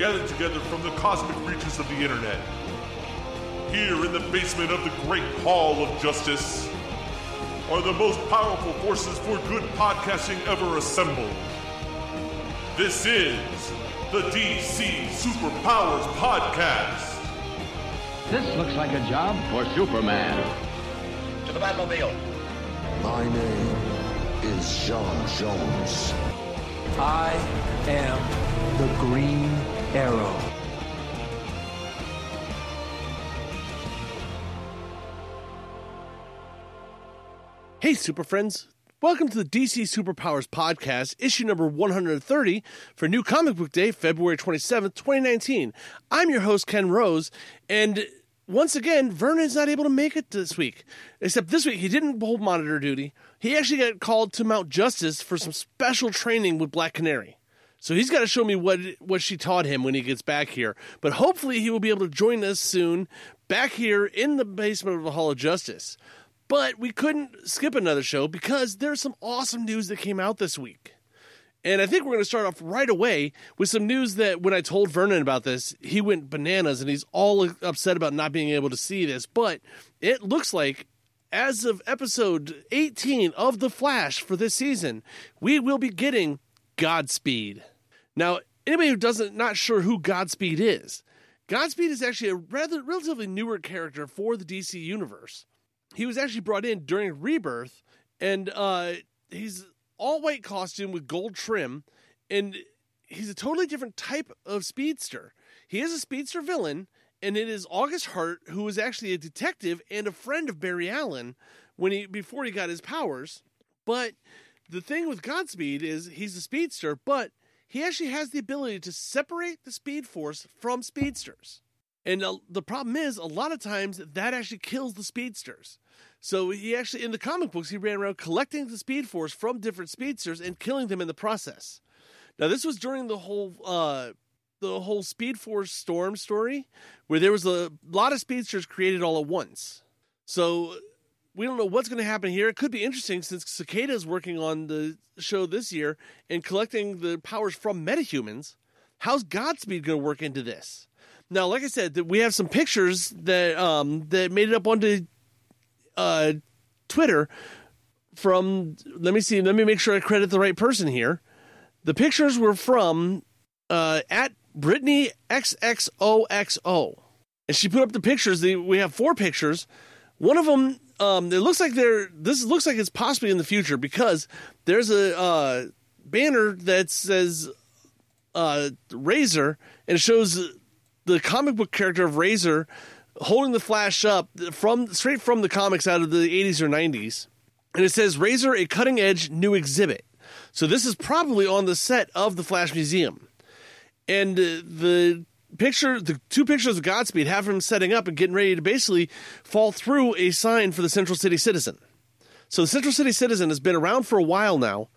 gathered together from the cosmic reaches of the internet. Here in the basement of the Great Hall of Justice are the most powerful forces for good podcasting ever assembled. This is the DC Superpowers Podcast. This looks like a job for Superman. To the Batmobile. My name is John Jones. I am the Green Arrow. Hey, Super Friends. Welcome to the DC Superpowers Podcast, issue number 130 for New Comic Book Day, February 27th, 2019. I'm your host, Ken Rose, and once again, Vernon's not able to make it this week. Except this week, he didn't hold monitor duty. He actually got called to Mount Justice for some special training with Black Canary. So he's got to show me what what she taught him when he gets back here. But hopefully he will be able to join us soon back here in the basement of the Hall of Justice. But we couldn't skip another show because there's some awesome news that came out this week. And I think we're going to start off right away with some news that when I told Vernon about this, he went bananas and he's all upset about not being able to see this. But it looks like as of episode 18 of The Flash for this season, we will be getting Godspeed. Now, anybody who doesn't not sure who Godspeed is, Godspeed is actually a rather relatively newer character for the DC universe. He was actually brought in during Rebirth, and uh, he's all white costume with gold trim, and he's a totally different type of speedster. He is a speedster villain, and it is August Heart who was actually a detective and a friend of Barry Allen when he before he got his powers. But the thing with Godspeed is he's a speedster, but he actually has the ability to separate the speed force from speedsters. And uh, the problem is, a lot of times that actually kills the speedsters. So he actually, in the comic books, he ran around collecting the speed force from different speedsters and killing them in the process. Now, this was during the whole uh, the whole Speed Force Storm story, where there was a lot of speedsters created all at once. So we don't know what's going to happen here. It could be interesting since Cicada is working on the show this year and collecting the powers from metahumans. How's Godspeed going to work into this? Now, like I said, we have some pictures that um, that made it up onto uh, Twitter from. Let me see. Let me make sure I credit the right person here. The pictures were from uh, at Brittany XXOXO, and she put up the pictures. We have four pictures. One of them, um, it looks like they're. This looks like it's possibly in the future because there's a uh, banner that says uh, Razor, and it shows the comic book character of Razor holding the Flash up from straight from the comics out of the 80s or 90s. And it says Razor, a cutting edge new exhibit. So this is probably on the set of the Flash Museum. And uh, the picture, the two pictures of Godspeed have him setting up and getting ready to basically fall through a sign for the Central City Citizen. So the Central City Citizen has been around for a while now.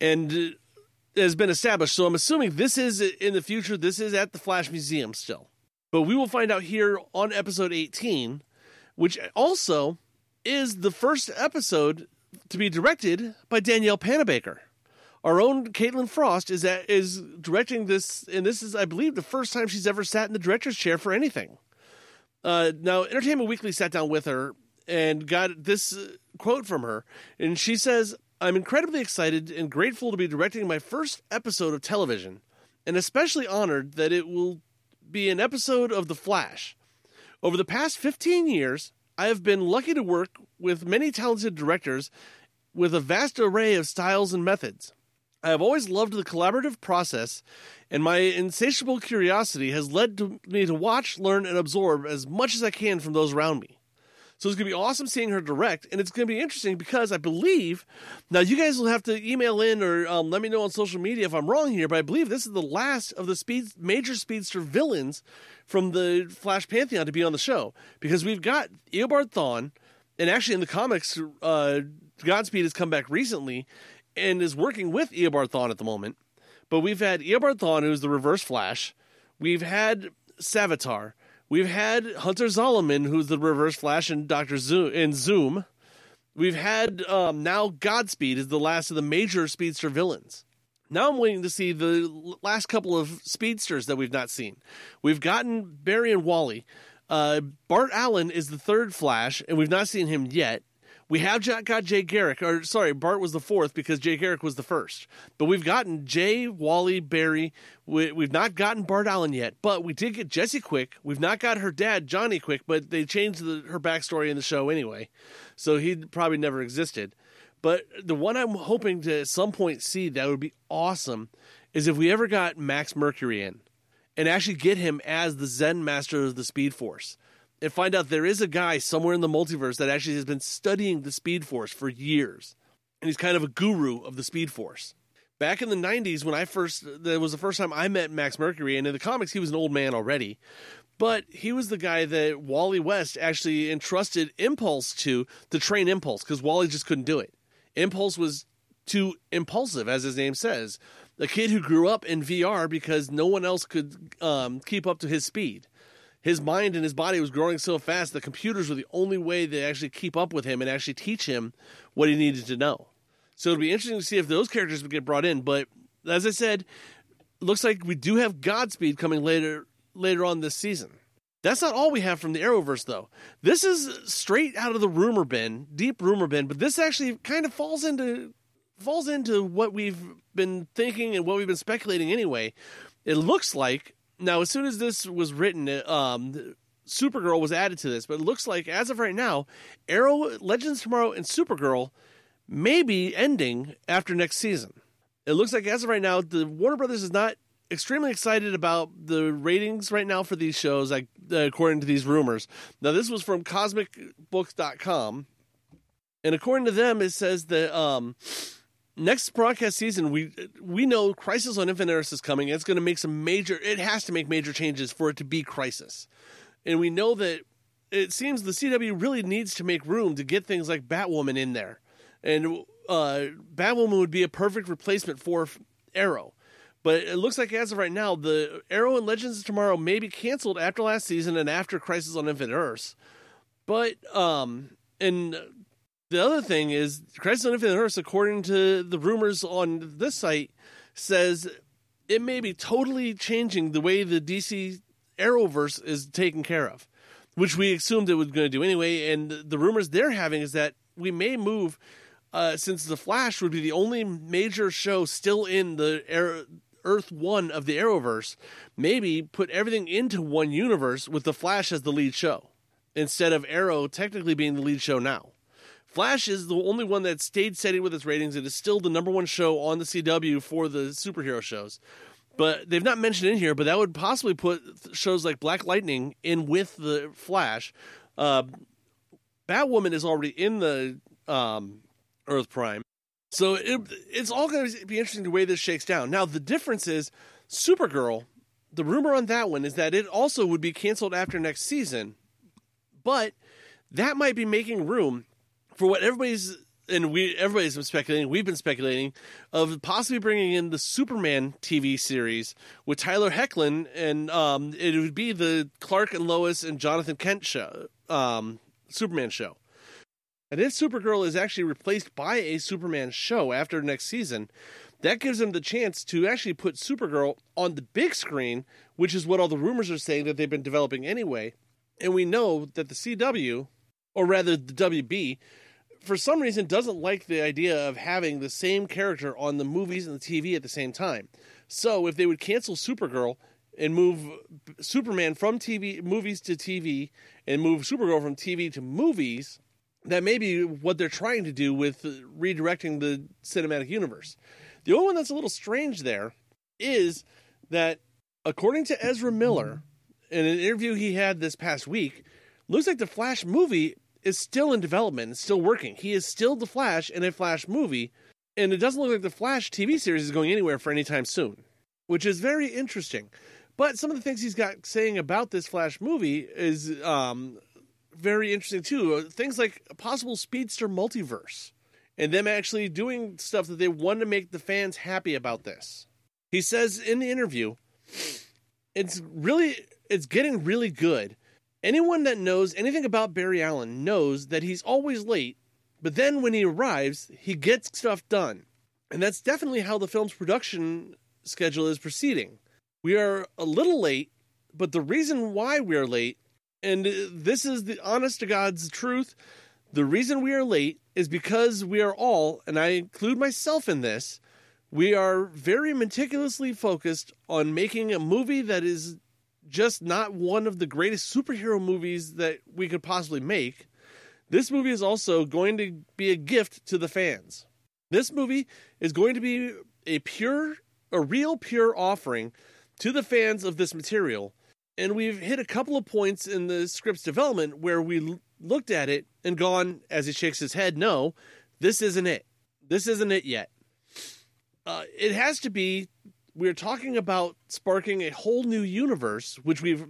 And uh, has been established. So I'm assuming this is in the future. This is at the Flash Museum still. But we will find out here on episode 18, which also is the first episode to be directed by Danielle Panabaker. Our own Caitlin Frost is at, is directing this, and this is, I believe, the first time she's ever sat in the director's chair for anything. Uh, now, Entertainment Weekly sat down with her and got this quote from her, and she says, I'm incredibly excited and grateful to be directing my first episode of television, and especially honored that it will be an episode of The Flash. Over the past 15 years, I have been lucky to work with many talented directors with a vast array of styles and methods. I have always loved the collaborative process, and my insatiable curiosity has led to me to watch, learn, and absorb as much as I can from those around me. So it's going to be awesome seeing her direct, and it's going to be interesting because I believe now you guys will have to email in or um, let me know on social media if I'm wrong here, but I believe this is the last of the speed major speedster villains from the Flash Pantheon to be on the show because we've got Eobard Thawne, and actually in the comics, uh, Godspeed has come back recently and is working with Eobard Thawne at the moment. But we've had Eobard Thawne, who's the Reverse Flash. We've had Savitar. We've had Hunter Zolomon, who's the Reverse Flash and Doctor Zoom in Zoom. We've had um, now Godspeed is the last of the major speedster villains. Now I'm waiting to see the last couple of speedsters that we've not seen. We've gotten Barry and Wally. Uh, Bart Allen is the third Flash, and we've not seen him yet. We have got Jay Garrick, or sorry, Bart was the fourth because Jay Garrick was the first. But we've gotten Jay, Wally, Barry. We, we've not gotten Bart Allen yet, but we did get Jesse Quick. We've not got her dad, Johnny Quick, but they changed the, her backstory in the show anyway, so he probably never existed. But the one I'm hoping to at some point see that would be awesome is if we ever got Max Mercury in and actually get him as the Zen master of the Speed Force and find out there is a guy somewhere in the multiverse that actually has been studying the Speed Force for years. And he's kind of a guru of the Speed Force. Back in the 90s, when I first, that was the first time I met Max Mercury, and in the comics, he was an old man already. But he was the guy that Wally West actually entrusted Impulse to to train Impulse because Wally just couldn't do it. Impulse was too impulsive, as his name says. A kid who grew up in VR because no one else could um, keep up to his speed. His mind and his body was growing so fast, the computers were the only way to actually keep up with him and actually teach him what he needed to know. So it'll be interesting to see if those characters would get brought in. But as I said, looks like we do have Godspeed coming later later on this season. That's not all we have from the Arrowverse, though. This is straight out of the rumor bin, deep rumor bin. But this actually kind of falls into falls into what we've been thinking and what we've been speculating anyway. It looks like now, as soon as this was written, um, Supergirl was added to this, but it looks like as of right now, Arrow, Legends Tomorrow, and Supergirl may be ending after next season. It looks like as of right now, the Warner Brothers is not extremely excited about the ratings right now for these shows, like uh, according to these rumors. Now, this was from CosmicBooks.com, and according to them, it says that um, next broadcast season, we we know Crisis on Infinite Earths is coming. It's going to make some major. It has to make major changes for it to be Crisis, and we know that it seems the CW really needs to make room to get things like Batwoman in there, and uh, Batwoman would be a perfect replacement for Arrow. But it looks like as of right now, the Arrow and Legends of Tomorrow may be canceled after last season and after Crisis on Infinite Earths. But um, and the other thing is Crisis on Infinite Earths, according to the rumors on this site, says it may be totally changing the way the DC Arrowverse is taken care of, which we assumed it was going to do anyway. And the rumors they're having is that we may move, uh, since the Flash would be the only major show still in the Arrow, Earth One of the Arrowverse, maybe put everything into one universe with the Flash as the lead show instead of Arrow technically being the lead show now. Flash is the only one that stayed steady with its ratings. It is still the number one show on the CW for the superhero shows. But they've not mentioned in here, but that would possibly put shows like Black Lightning in with the Flash. Uh, Batwoman is already in the um, Earth Prime. So it, it's all going to be interesting the way this shakes down. Now, the difference is Supergirl, the rumor on that one is that it also would be canceled after next season, but that might be making room for what everybody's and we everybody's been speculating. We've been speculating of possibly bringing in the Superman TV series with Tyler Hoechlin, and um, it would be the Clark and Lois and Jonathan Kent show, um, Superman show. And if Supergirl is actually replaced by a Superman show after next season, that gives them the chance to actually put Supergirl on the big screen, which is what all the rumors are saying that they've been developing anyway. And we know that the CW, or rather the WB, for some reason doesn't like the idea of having the same character on the movies and the TV at the same time. So if they would cancel Supergirl and move Superman from TV movies to TV and move Supergirl from TV to movies, that may be what they're trying to do with redirecting the cinematic universe. The only one that's a little strange there is that according to Ezra Miller in an interview he had this past week, looks like the Flash movie is still in development and still working. He is still the Flash in a Flash movie, and it doesn't look like the Flash TV series is going anywhere for any time soon, which is very interesting. But some of the things he's got saying about this Flash movie is um, very interesting too. Things like a possible speedster multiverse, and them actually doing stuff that they want to make the fans happy about this. He says in the interview, it's really it's getting really good Anyone that knows anything about Barry Allen knows that he's always late, but then when he arrives, he gets stuff done. And that's definitely how the film's production schedule is proceeding. We are a little late, but the reason why we are late, and this is the honest to God's truth, the reason we are late is because we are all, and I include myself in this, we are very meticulously focused on making a movie that is just not one of the greatest superhero movies that we could possibly make. This movie is also going to be a gift to the fans. This movie is going to be a pure, a real pure offering to the fans of this material. And we've hit a couple of points in the script's development where we looked at it and gone, as he shakes his head, no, this isn't it. This isn't it yet. Uh, it has to be. We're talking about sparking a whole new universe, which we've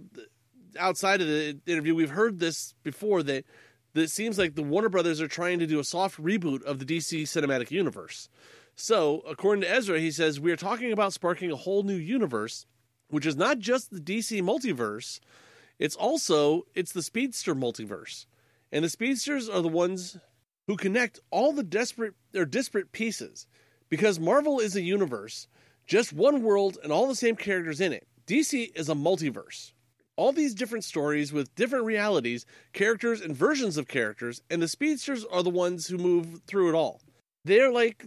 outside of the interview, we've heard this before that that it seems like the Warner Brothers are trying to do a soft reboot of the DC cinematic universe. So, according to Ezra, he says we are talking about sparking a whole new universe, which is not just the DC multiverse, it's also it's the Speedster multiverse. And the Speedsters are the ones who connect all the desperate or disparate pieces. Because Marvel is a universe, just one world and all the same characters in it. DC is a multiverse. All these different stories with different realities, characters, and versions of characters, and the Speedsters are the ones who move through it all. They're like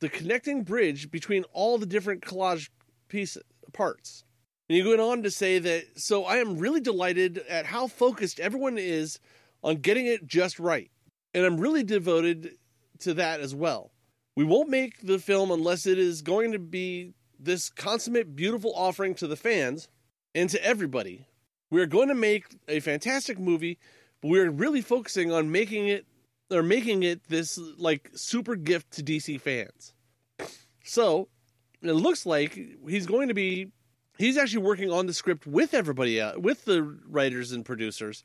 the connecting bridge between all the different collage pieces parts. And he went on to say that so I am really delighted at how focused everyone is on getting it just right. And I'm really devoted to that as well. We won't make the film unless it is going to be this consummate, beautiful offering to the fans and to everybody. We're going to make a fantastic movie, but we're really focusing on making it or making it this like super gift to DC fans. So it looks like he's going to be he's actually working on the script with everybody uh, with the writers and producers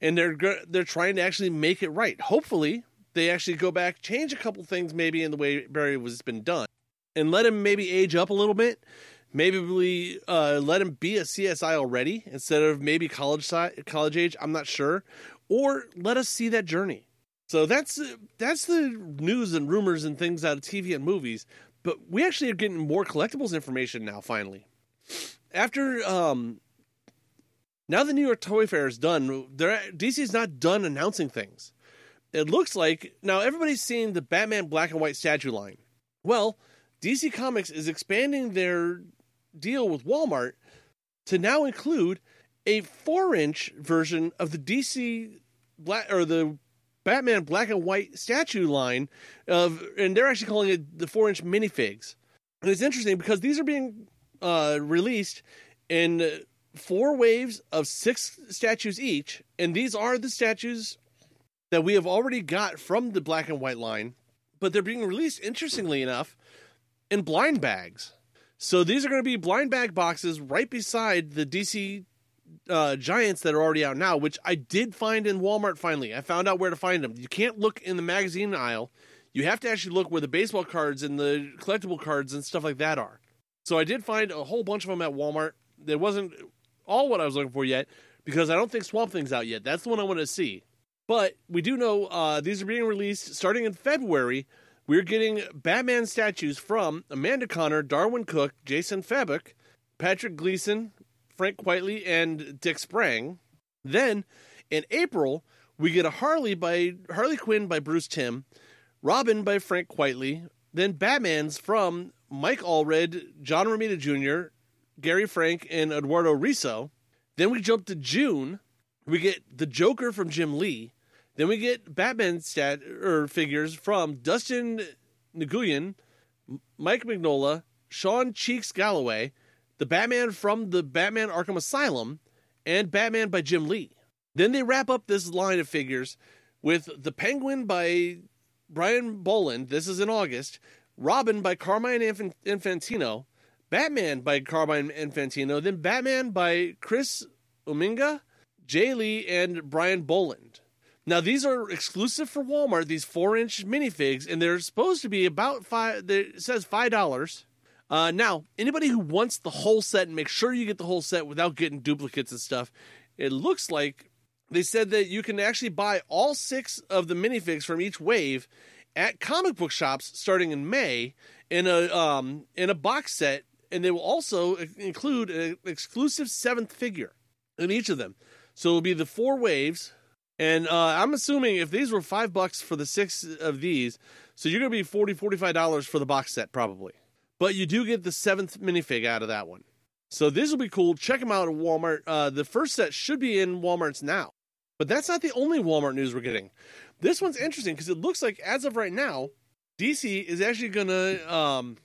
and they're they're trying to actually make it right. Hopefully, they actually go back, change a couple things maybe in the way Barry was been done, and let him maybe age up a little bit. Maybe uh, let him be a CSI already instead of maybe college si- college age. I'm not sure, or let us see that journey. So that's that's the news and rumors and things out of TV and movies. But we actually are getting more collectibles information now. Finally, after um, now the New York Toy Fair is done. DC is not done announcing things. It looks like now everybody's seen the Batman black and white statue line. Well, DC Comics is expanding their deal with Walmart to now include a four-inch version of the DC black or the Batman black and white statue line of, and they're actually calling it the four-inch minifigs. And it's interesting because these are being uh, released in four waves of six statues each, and these are the statues that we have already got from the black and white line, but they're being released, interestingly enough, in blind bags. So these are going to be blind bag boxes right beside the DC uh, Giants that are already out now, which I did find in Walmart finally. I found out where to find them. You can't look in the magazine aisle. You have to actually look where the baseball cards and the collectible cards and stuff like that are. So I did find a whole bunch of them at Walmart. There wasn't all what I was looking for yet because I don't think Swamp Thing's out yet. That's the one I want to see. But we do know uh, these are being released starting in February. We're getting Batman statues from Amanda Conner, Darwyn Cooke, Jason Fabok, Patrick Gleason, Frank Quitely, and Dick Sprang. Then in April, we get a Harley by Harley Quinn by Bruce Timm, Robin by Frank Quitely, then Batman's from Mike Allred, John Romita Jr., Gary Frank and Eduardo Risso. Then we jump to June. We get the Joker from Jim Lee. Then we get Batman stat or figures from Dustin Nguyen, Mike Mignola, Sean Cheeks Galloway, the Batman from the Batman Arkham Asylum, and Batman by Jim Lee. Then they wrap up this line of figures with the Penguin by Brian Bolland. This is in August. Robin by Carmine Infantino, Batman by Carmine Infantino, then Batman by Chris Uminga, Jae Lee, and Brian Bolland. Now these are exclusive for Walmart. These four-inch minifigs, and they're supposed to be about five. It says five dollars. Uh, now, anybody who wants the whole set, and make sure you get the whole set without getting duplicates and stuff. It looks like they said that you can actually buy all six of the minifigs from each wave, at comic book shops starting in May in a um, in a box set, and they will also include an exclusive seventh figure in each of them. So it'll be the four waves, and uh, I'm assuming if these were five bucks for the six of these, so you're going to be 40 $45 for the box set probably. But you do get the seventh minifig out of that one. So this will be cool. Check them out at Walmart. Uh, the first set should be in Walmart's now. But that's not the only Walmart news we're getting. This one's interesting because it looks like, as of right now, DC is actually going to um,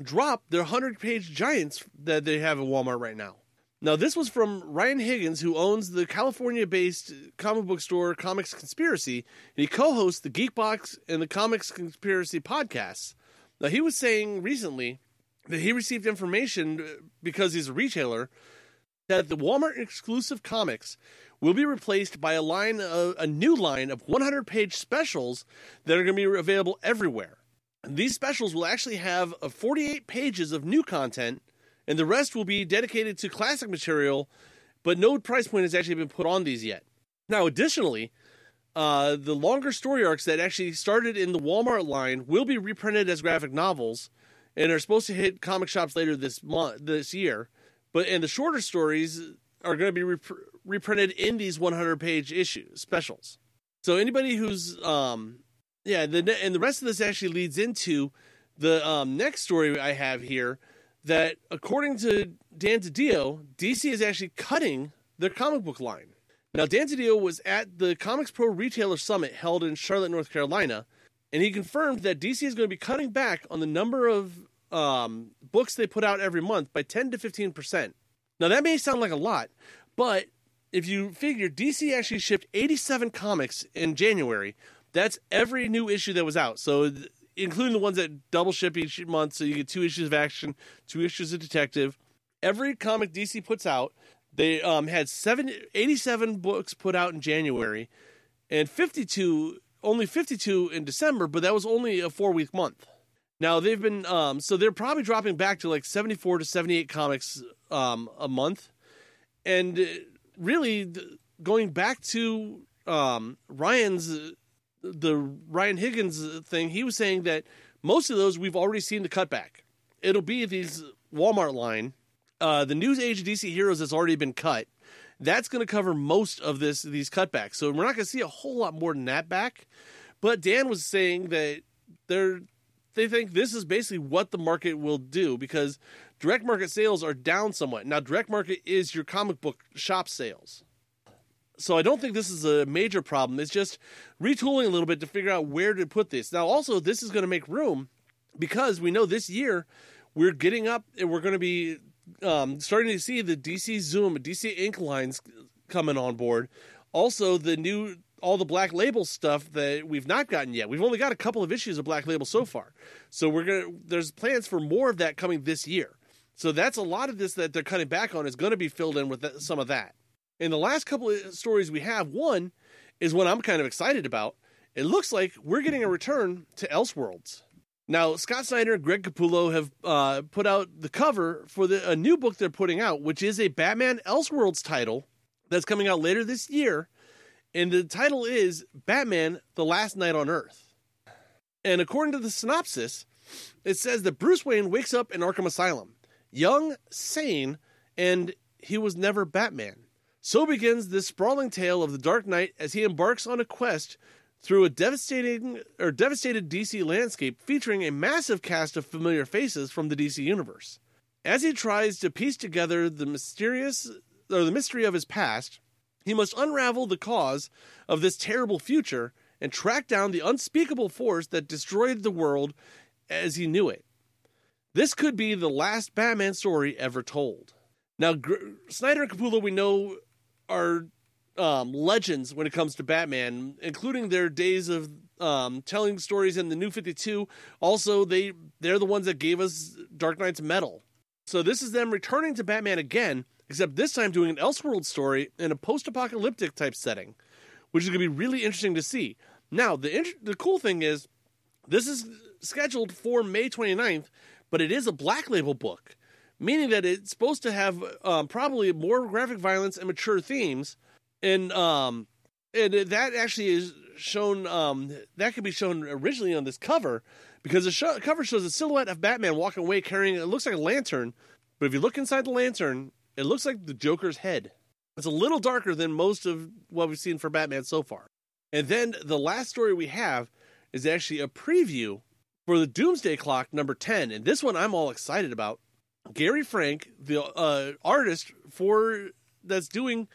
drop their 100 page giants that they have at Walmart right now. Now, this was from Ryan Higgins, who owns the California based comic book store Comics Conspiracy, and he co hosts the Geekbox and the Comics Conspiracy podcasts. Now, he was saying recently that he received information uh, because he's a retailer that the Walmart exclusive comics will be replaced by a line of, a new line of 100 page specials that are going to be available everywhere. And these specials will actually have 48 pages of new content and the rest will be dedicated to classic material, but no price point has actually been put on these yet. Now, additionally, uh, the longer story arcs that actually started in the Walmart line will be reprinted as graphic novels and are supposed to hit comic shops later this month, this year. But and the shorter stories are going to be rep- reprinted in these 100 page issues specials. So anybody who's um yeah, the and the rest of this actually leads into the um, next story I have here that according to Dan DiDio, DC is actually cutting their comic book line. Now, Dan DiDio was at the Comics Pro Retailer Summit held in Charlotte, North Carolina, and he confirmed that DC is going to be cutting back on the number of um, books they put out every month by 10 to 15%. Now, that may sound like a lot, but if you figure DC actually shipped 87 comics in January, that's every new issue that was out. So including the ones that double ship each month. So you get two issues of action, two issues of detective. Every comic DC puts out, they um, had seven, 87 books put out in January, and 52, only 52 in December, but that was only a four week month. Now they've been, um, so they're probably dropping back to like 74 to 78 comics um, a month. And uh, really, going back to um, Ryan's the Ryan Higgins thing, he was saying that most of those we've already seen the cutback. It'll be these Walmart line. Uh, the News Age DC Heroes has already been cut. That's going to cover most of this these cutbacks. So we're not going to see a whole lot more than that back. But Dan was saying that they're they think this is basically what the market will do because direct market sales are down somewhat. Now, direct market is your comic book shop sales. So I don't think this is a major problem. It's just retooling a little bit to figure out where to put this. Now, also, this is going to make room because we know this year we're getting up and we're going to be um, starting to see the DC Zoom, DC Ink lines coming on board. Also, the new all the black label stuff that we've not gotten yet. We've only got a couple of issues of black label so far. So we're gonna there's plans for more of that coming this year. So that's a lot of this that they're cutting back on is going to be filled in with some of that. In the last couple of stories we have, one is one I'm kind of excited about. It looks like we're getting a return to Elseworlds. Now, Scott Snyder and Greg Capullo have uh, put out the cover for the, a new book they're putting out, which is a Batman Elseworlds title that's coming out later this year. And the title is Batman The Last Night on Earth. And according to the synopsis, it says that Bruce Wayne wakes up in Arkham Asylum, young, sane, and he was never Batman. So begins this sprawling tale of the Dark Knight as he embarks on a quest through a devastating or devastated DC landscape featuring a massive cast of familiar faces from the DC universe. As he tries to piece together the mysterious or the mystery of his past, he must unravel the cause of this terrible future and track down the unspeakable force that destroyed the world as he knew it. This could be the last Batman story ever told. Now, Gr- Snyder and Capullo, we know, are um, legends when it comes to Batman, including their days of um, telling stories in the New Fifty Two. Also, they they're the ones that gave us Dark Nights Metal. So this is them returning to Batman again, except this time doing an Elseworld story in a post-apocalyptic type setting, which is going to be really interesting to see. Now, the int- the cool thing is, this is scheduled for May 29th, but it is a Black Label book meaning that it's supposed to have um, probably more graphic violence and mature themes. And um, and that actually is shown. Um, that could be shown originally on this cover because the show, cover shows a silhouette of Batman walking away carrying. It looks like a lantern, but if you look inside the lantern, it looks like the Joker's head. It's a little darker than most of what we've seen for Batman so far. And then the last story we have is actually a preview for the Doomsday Clock number 10. And this one I'm all excited about. Gary Frank, the uh, artist for that's doing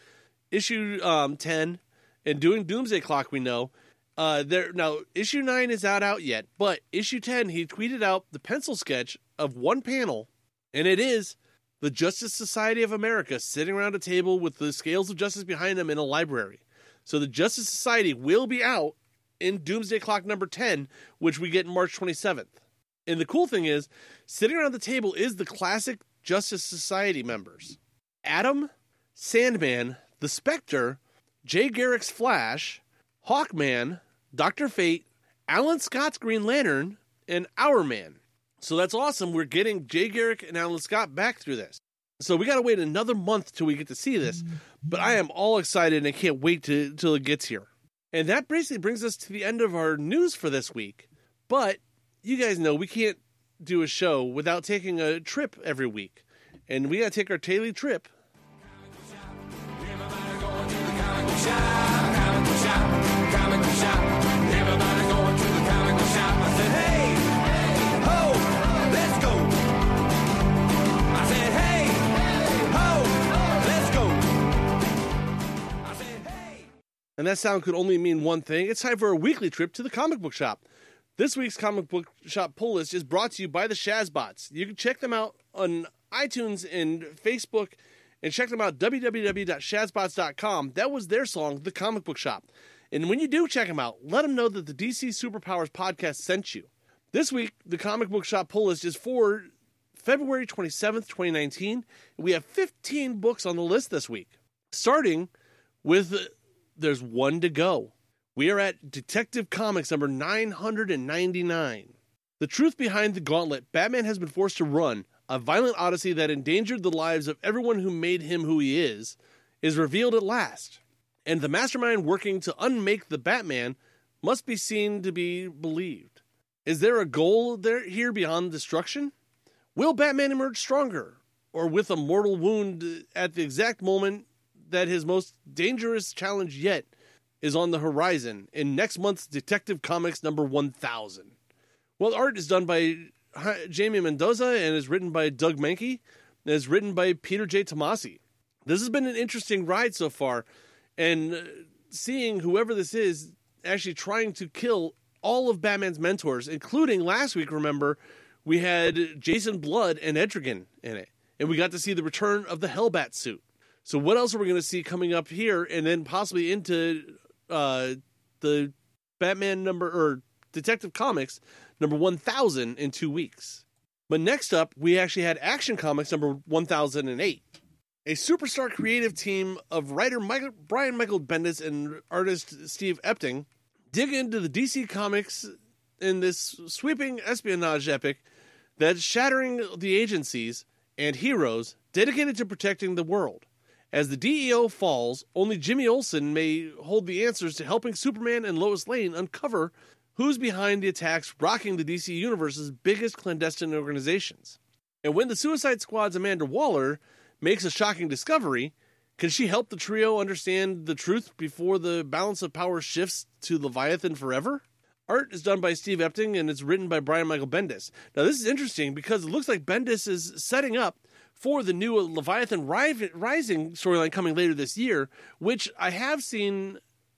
issue um, 10 and doing Doomsday Clock, we know. Uh, there now issue 9 is not out yet, but issue 10 he tweeted out the pencil sketch of one panel and it is the Justice Society of America sitting around a table with the scales of justice behind them in a library. So the Justice Society will be out in Doomsday Clock number 10, which we get March 27th. And the cool thing is, sitting around the table is the classic Justice Society members Atom, Sandman, The Spectre, Jay Garrick's Flash, Hawkman, Dr. Fate, Alan Scott's Green Lantern, and Hourman. So that's awesome. We're getting Jay Garrick and Alan Scott back through this. So we got to wait another month till we get to see this. But I am all excited and I can't wait to, till it gets here. And that basically brings us to the end of our news for this week. But you guys know we can't do a show without taking a trip every week. And we got to take our daily trip. And that sound could only mean one thing. It's time for a weekly trip to the comic book shop. This week's comic book shop pull list is brought to you by the Shazbots. You can check them out on iTunes and Facebook and check them out www.shazbots.com. That was their song, The Comic Book Shop. And when you do check them out, let them know that the DC Superpowers podcast sent you. This week, the comic book shop pull list is for February 27th, 2019. We have 15 books on the list this week, starting with There's One to Go. We are at Detective Comics number 999. The truth behind the gauntlet Batman has been forced to run, a violent odyssey that endangered the lives of everyone who made him who he is, is revealed at last. And the mastermind working to unmake the Batman must be seen to be believed. Is there a goal there here beyond destruction? Will Batman emerge stronger, or with a mortal wound at the exact moment that his most dangerous challenge yet is on the horizon in next month's Detective Comics number 1000? Well, art is done by Jamie Mendoza and is written by Doug Mahnke and is written by Peter J. Tomasi. This has been an interesting ride so far, and uh, seeing whoever this is actually trying to kill all of Batman's mentors, including last week, remember, we had Jason Blood and Etrigan in it, and we got to see the return of the Hellbat suit. So, what else are we going to see coming up here, and then possibly into uh, the Batman number or Detective Comics number 1000 in two weeks? But next up, we actually had Action Comics number 1008. A superstar creative team of writer Michael, Brian Michael Bendis and artist Steve Epting dig into the DC Comics in this sweeping espionage epic that's shattering the agencies and heroes dedicated to protecting the world. As the DEO falls, only Jimmy Olsen may hold the answers to helping Superman and Lois Lane uncover who's behind the attacks rocking the DC Universe's biggest clandestine organizations. And when the Suicide Squad's Amanda Waller makes a shocking discovery, can she help the trio understand the truth before the balance of power shifts to Leviathan forever? Art is done by Steve Epting and it's written by Brian Michael Bendis. Now, this is interesting because it looks like Bendis is setting up for the new Leviathan Rising storyline coming later this year, which I have seen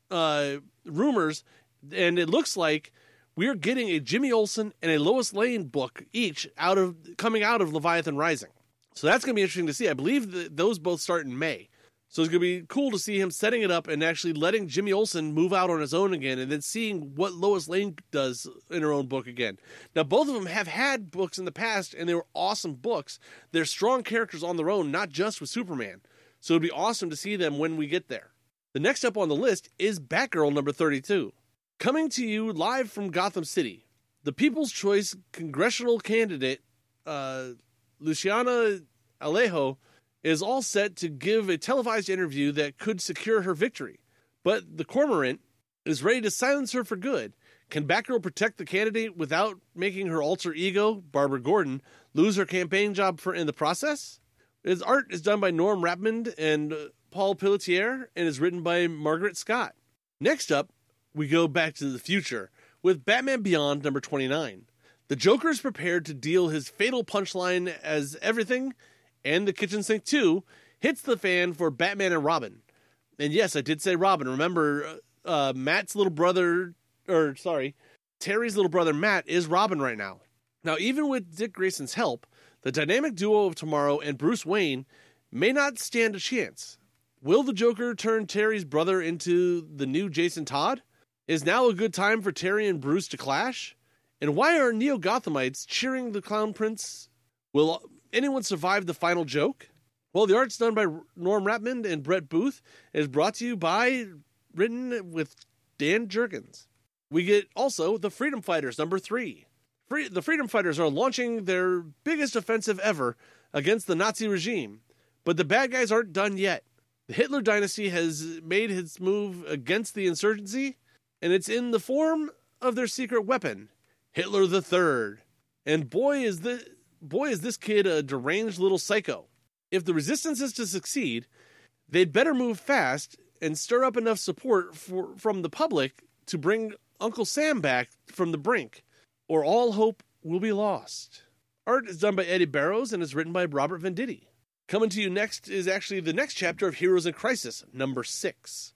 uh, rumors, and it looks like we're getting a Jimmy Olsen and a Lois Lane book each out of coming out of Leviathan Rising. So that's going to be interesting to see. I believe those both start in May. So it's going to be cool to see him setting it up and actually letting Jimmy Olsen move out on his own again and then seeing what Lois Lane does in her own book again. Now, both of them have had books in the past and they were awesome books. They're strong characters on their own, not just with Superman. So it'd be awesome to see them when we get there. The next up on the list is Batgirl number 32. Coming to you live from Gotham City, the People's Choice congressional candidate, uh, Luciana Alejo, is all set to give a televised interview that could secure her victory. But the Cormorant is ready to silence her for good. Can Batgirl protect the candidate without making her alter ego, Barbara Gordon, lose her campaign job for in the process? His art is done by Norm Rapmund and uh, Paul Pelletier and is written by Margaret Scott. Next up, we go back to the future with Batman Beyond number 29. The Joker is prepared to deal his fatal punchline as everything, and the kitchen sink too, hits the fan for Batman and Robin. And yes, I did say Robin. Remember, uh, Matt's little brother, or sorry, Terry's little brother Matt is Robin right now. Now, even with Dick Grayson's help, the dynamic duo of Tomorrow and Bruce Wayne may not stand a chance. Will the Joker turn Terry's brother into the new Jason Todd? Is now a good time for Terry and Bruce to clash? And why are Neo Gothamites cheering the Clown Prince? Will anyone survive the final joke? Well, the art's done by Norm Rapmund and Brett Booth. Is brought to you by, written with Dan Jurgens. We get also the Freedom Fighters, number three. Free, the Freedom Fighters are launching their biggest offensive ever against the Nazi regime, but the bad guys aren't done yet. The Hitler dynasty has made its move against the insurgency, and it's in the form of their secret weapon, Hitler the Third. And boy is the boy is this kid a deranged little psycho. If the resistance is to succeed, they'd better move fast and stir up enough support for, from the public to bring Uncle Sam back from the brink, or all hope will be lost. Art is done by Eddy Barrows and is written by Robert Venditti. Coming to you next is actually the next chapter of Heroes in Crisis, number six.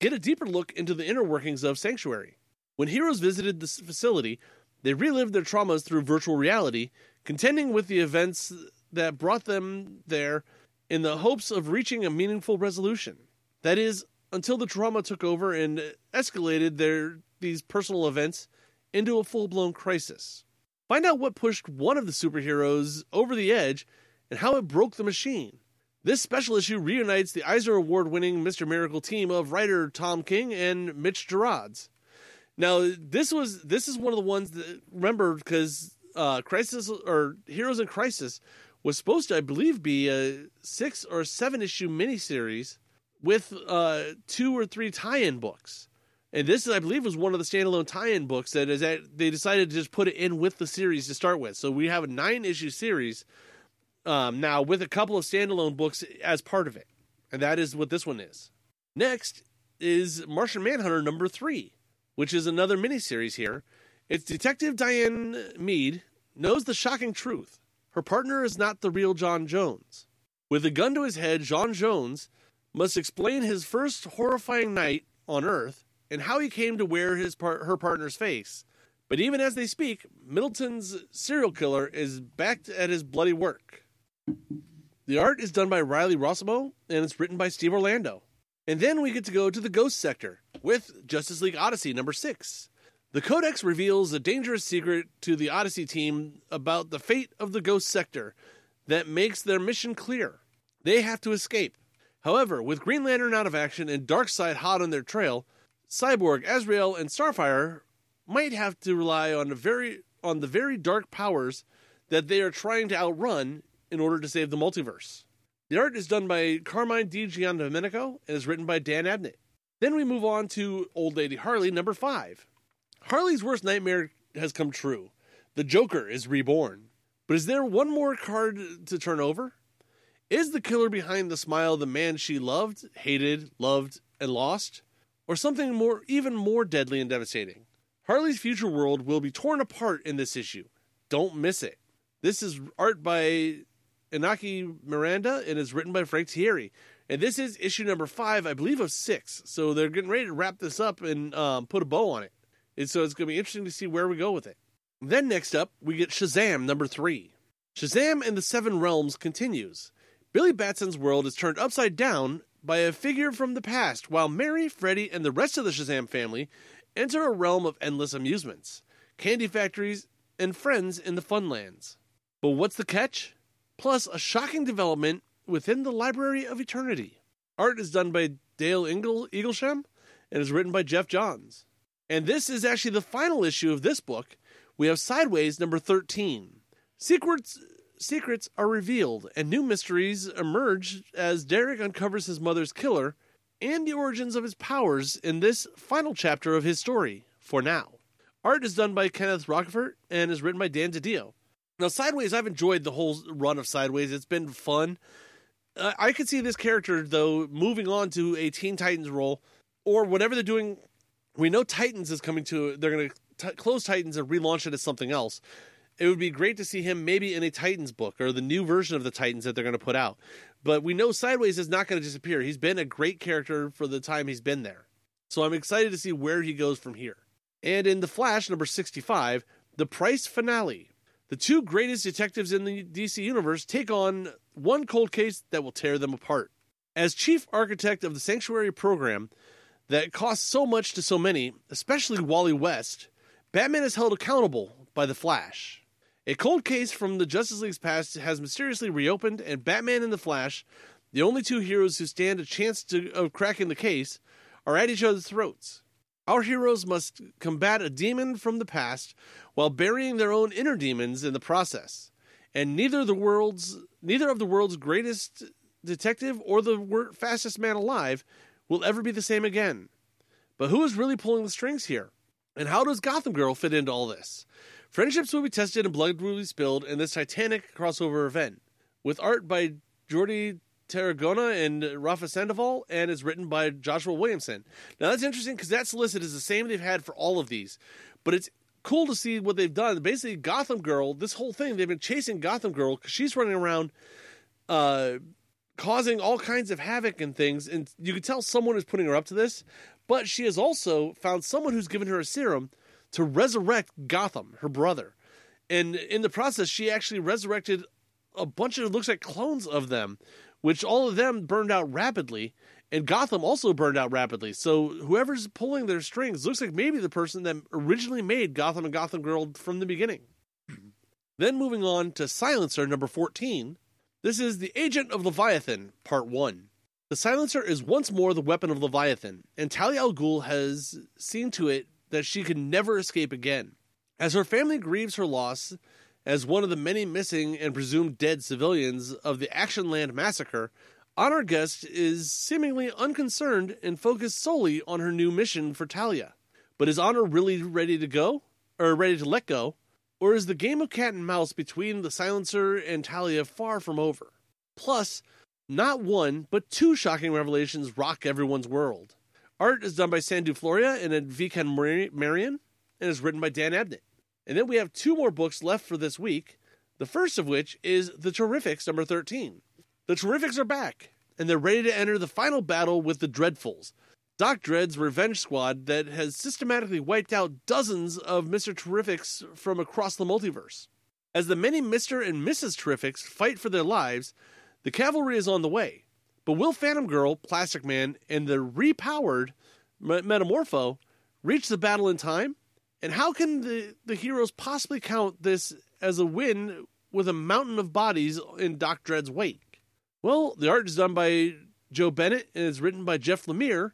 Get a deeper look into the inner workings of Sanctuary. When heroes visited this facility, they relived their traumas through virtual reality, contending with the events that brought them there in the hopes of reaching a meaningful resolution. That is, until the trauma took over and escalated their these personal events into a full-blown crisis. Find out what pushed one of the superheroes over the edge and how it broke the machine. This special issue reunites the Eisner Award winning Mr. Miracle team of writer Tom King and Mitch Gerads. Now, this was this is one of the ones that remember because uh, Crisis or Heroes in Crisis was supposed to, I believe, be a six or seven issue miniseries with uh, two or three tie-in books. And this, I believe, was one of the standalone tie-in books that is that they decided to just put it in with the series to start with. So we have a nine-issue series um, now with a couple of standalone books as part of it, and that is what this one is. Next is Martian Manhunter number three, which is another miniseries here. It's Detective Diane Meade knows the shocking truth. Her partner is not the real John Jones. With a gun to his head, John Jones must explain his first horrifying night on Earth and how he came to wear his par- her partner's face. But even as they speak, Middleton's serial killer is back at his bloody work. The art is done by Riley Rossmo and it's written by Steve Orlando. And then we get to go to the Ghost Sector with Justice League Odyssey number six. The Codex reveals a dangerous secret to the Odyssey team about the fate of the Ghost Sector that makes their mission clear. They have to escape. However, with Green Lantern out of action and Darkseid hot on their trail, Cyborg, Azrael, and Starfire might have to rely on the very on the very dark powers that they are trying to outrun in order to save the multiverse. The art is done by Carmine Di Giandomenico and is written by Dan Abnett. Then we move on to Old Lady Harley number five. Harley's worst nightmare has come true. The Joker is reborn. But is there one more card to turn over? Is the killer behind the smile the man she loved, hated, loved, and lost? Or something more even more deadly and devastating? Harley's future world will be torn apart in this issue. Don't miss it. This is art by Inaki Miranda and is written by Frank Tieri. And this is issue number five, I believe, of six. So they're getting ready to wrap this up and um, put a bow on it. And so it's going to be interesting to see where we go with it. Then next up, we get Shazam number three. Shazam and the Seven Realms continues. Billy Batson's world is turned upside down by a figure from the past, while Mary, Freddy, and the rest of the Shazam family enter a realm of endless amusements, candy factories, and friends in the Funlands. But what's the catch? Plus, a shocking development within the Library of Eternity. Art is done by Dale Ingle- Eaglesham and is written by Geoff Johns. And this is actually the final issue of this book. We have Sideways number 13. Secrets secrets are revealed and new mysteries emerge as Derek uncovers his mother's killer and the origins of his powers in this final chapter of his story, for now. Art is done by Kenneth Rocafort and is written by Dan DiDio. Now, Sideways, I've enjoyed the whole run of Sideways. It's been fun. Uh, I could see this character, though, moving on to a Teen Titans role or whatever they're doing. We know Titans is coming to, they're going to close Titans and relaunch it as something else. It would be great to see him maybe in a Titans book or the new version of the Titans that they're going to put out. But we know Sideways is not going to disappear. He's been a great character for the time he's been there. So I'm excited to see where he goes from here. And in The Flash, number 65, The Price Finale. The two greatest detectives in the DC universe take on one cold case that will tear them apart. As chief architect of the Sanctuary program that costs so much to so many, especially Wally West, Batman is held accountable by the Flash. A cold case from the Justice League's past has mysteriously reopened, and Batman and the Flash, the only two heroes who stand a chance to, of cracking the case, are at each other's throats. Our heroes must combat a demon from the past while burying their own inner demons in the process. And neither the world's neither of the world's greatest detective or the fastest man alive will ever be the same again. But who is really pulling the strings here? And how does Gotham Girl fit into all this? Friendships will be tested and blood will be spilled in this titanic crossover event, with art by Jordi Tarragona and Rafa Sandoval, and is written by Joshua Williamson. Now that's interesting because that solicit is the same they've had for all of these, but it's cool to see what they've done. Basically, Gotham Girl, this whole thing, they've been chasing Gotham Girl because she's running around uh, causing all kinds of havoc and things. And you can tell someone is putting her up to this, but she has also found someone who's given her a serum to resurrect Gotham, her brother. And in the process, she actually resurrected a bunch of, looks like clones of them, which all of them burned out rapidly and Gotham also burned out rapidly. So whoever's pulling their strings looks like maybe the person that originally made Gotham and Gotham Girl from the beginning. then moving on to Silencer number 14. This is The Agent of Leviathan, Part 1. The Silencer is once more the weapon of Leviathan, and Talia al Ghul has seen to it that she can never escape again. As her family grieves her loss as one of the many missing and presumed dead civilians of the Actionland massacre, Honor Guest is seemingly unconcerned and focused solely on her new mission for Talia. But is Honor really ready to go? Or ready to let go? Or is the game of cat and mouse between the silencer and Talia far from over? Plus, not one, but two shocking revelations rock everyone's world. Art is done by Sandu Florea and Vikan Marian, and is written by Dan Abnett. And then we have two more books left for this week, the first of which is The Terrifics number 13. The Terrifics are back, and they're ready to enter the final battle with the Dreadfuls, Doc Dread's revenge squad that has systematically wiped out dozens of Mr. Terrifics from across the multiverse. As the many Mr. and Mrs. Terrifics fight for their lives, the cavalry is on the way. But will Phantom Girl, Plastic Man, and the repowered Metamorpho reach the battle in time? And how can the, the heroes possibly count this as a win with a mountain of bodies in Doc Dread's wake? Well, the art is done by Joe Bennett and it's written by Jeff Lemire.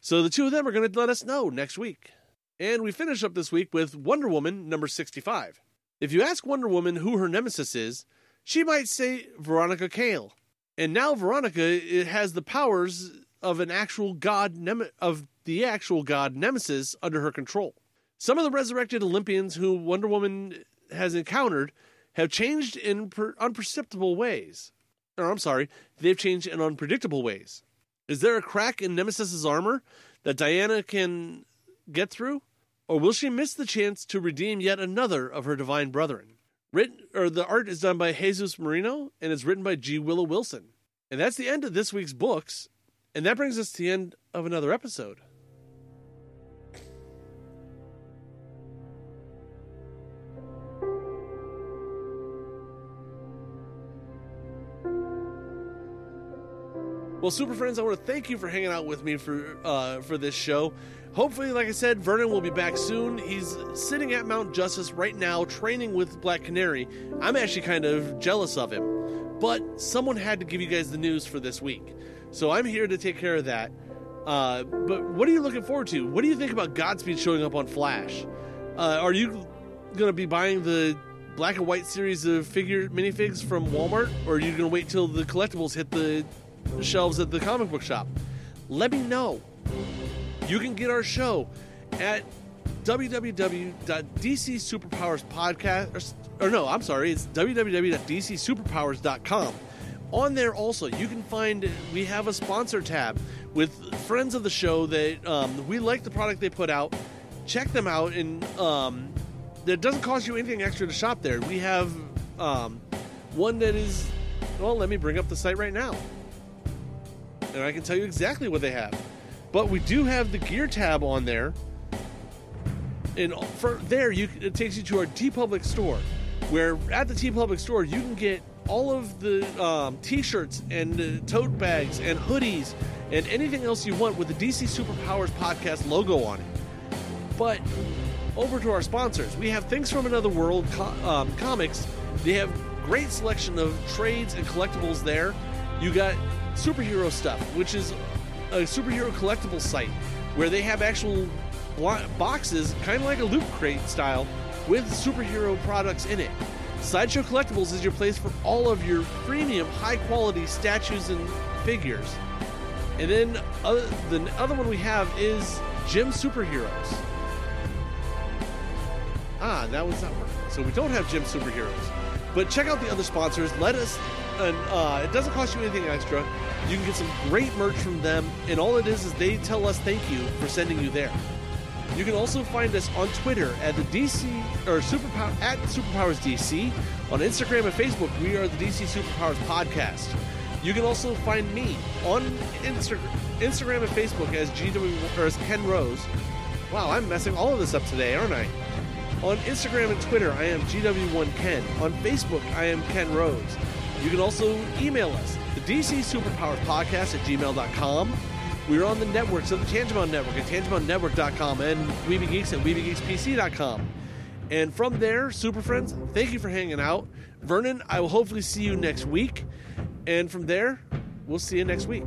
So the two of them are going to let us know next week. And we finish up this week with Wonder Woman number 65. If you ask Wonder Woman who her nemesis is, she might say Veronica Cale. And now Veronica has the powers of an actual god Nem- of the actual god Nemesis under her control. Some of the resurrected Olympians who Wonder Woman has encountered have changed in per- unperceptible ways or I'm sorry, they've changed in unpredictable ways. Is there a crack in Nemesis's armor that Diana can get through? Or will she miss the chance to redeem yet another of her divine brethren? Written, or the art is done by Jesus Merino and is written by G. Willow Wilson. And that's the end of this week's books. And that brings us to the end of another episode. Well, Super Friends, I want to thank you for hanging out with me for uh, for this show. Hopefully, like I said, Vernon will be back soon. He's sitting at Mount Justice right now, training with Black Canary. I'm actually kind of jealous of him, but someone had to give you guys the news for this week, so I'm here to take care of that. Uh, but what are you looking forward to? What do you think about Godspeed showing up on Flash? Uh, are you going to be buying the black and white series of figure minifigs from Walmart, or are you going to wait till the collectibles hit the shelves at the comic book shop. let me know. You can get our show at www.dcsuperpowerspodcast or, or no, I'm sorry, it's www.dcsuperpowers.com. On there also, you can find we have a sponsor tab with friends of the show that um, we like the product they put out. Check them out, and um, it doesn't cost you anything extra to shop there. We have um, one that is, well, let me bring up the site right now, and I can tell you exactly what they have. But we do have the gear tab on there, and for there, you it takes you to our TeePublic store, where at the TeePublic store you can get all of the um, T-shirts and uh, tote bags and hoodies and anything else you want with the DC Superpowers podcast logo on it. But over to our sponsors, we have Things from Another World co- um, comics. They have great selection of trades and collectibles there. You got superhero stuff, which is a superhero collectible site where they have actual boxes, kind of like a loot crate style, with superhero products in it. Sideshow Collectibles is your place for all of your premium, high quality statues and figures. And then other, the other one we have is Gym Superheroes. Ah, that was not working. So we don't have Gym Superheroes. But check out the other sponsors. Let us, and uh, it doesn't cost you anything extra. You can get some great merch from them, and all it is is they tell us thank you for sending you there. You can also find us on Twitter at the DC or Superpower at Superpowers DC. On Instagram and Facebook, we are the DC Superpowers Podcast. You can also find me on Insta- Instagram and Facebook as GW or as Ken Rose. Wow, I'm messing all of this up today, aren't I? On Instagram and Twitter, I am GW1Ken. On Facebook, I am Ken Rose. You can also email us, the DC Superpowers Podcast at gmail.com. We're on the networks of the Tangibound Network at tangiboundnetwork.com and Weeby Geeks at WeebyGeeksPC.com. And from there, Super Friends, thank you for hanging out. Vernon, I will hopefully see you next week. And from there, we'll see you next week.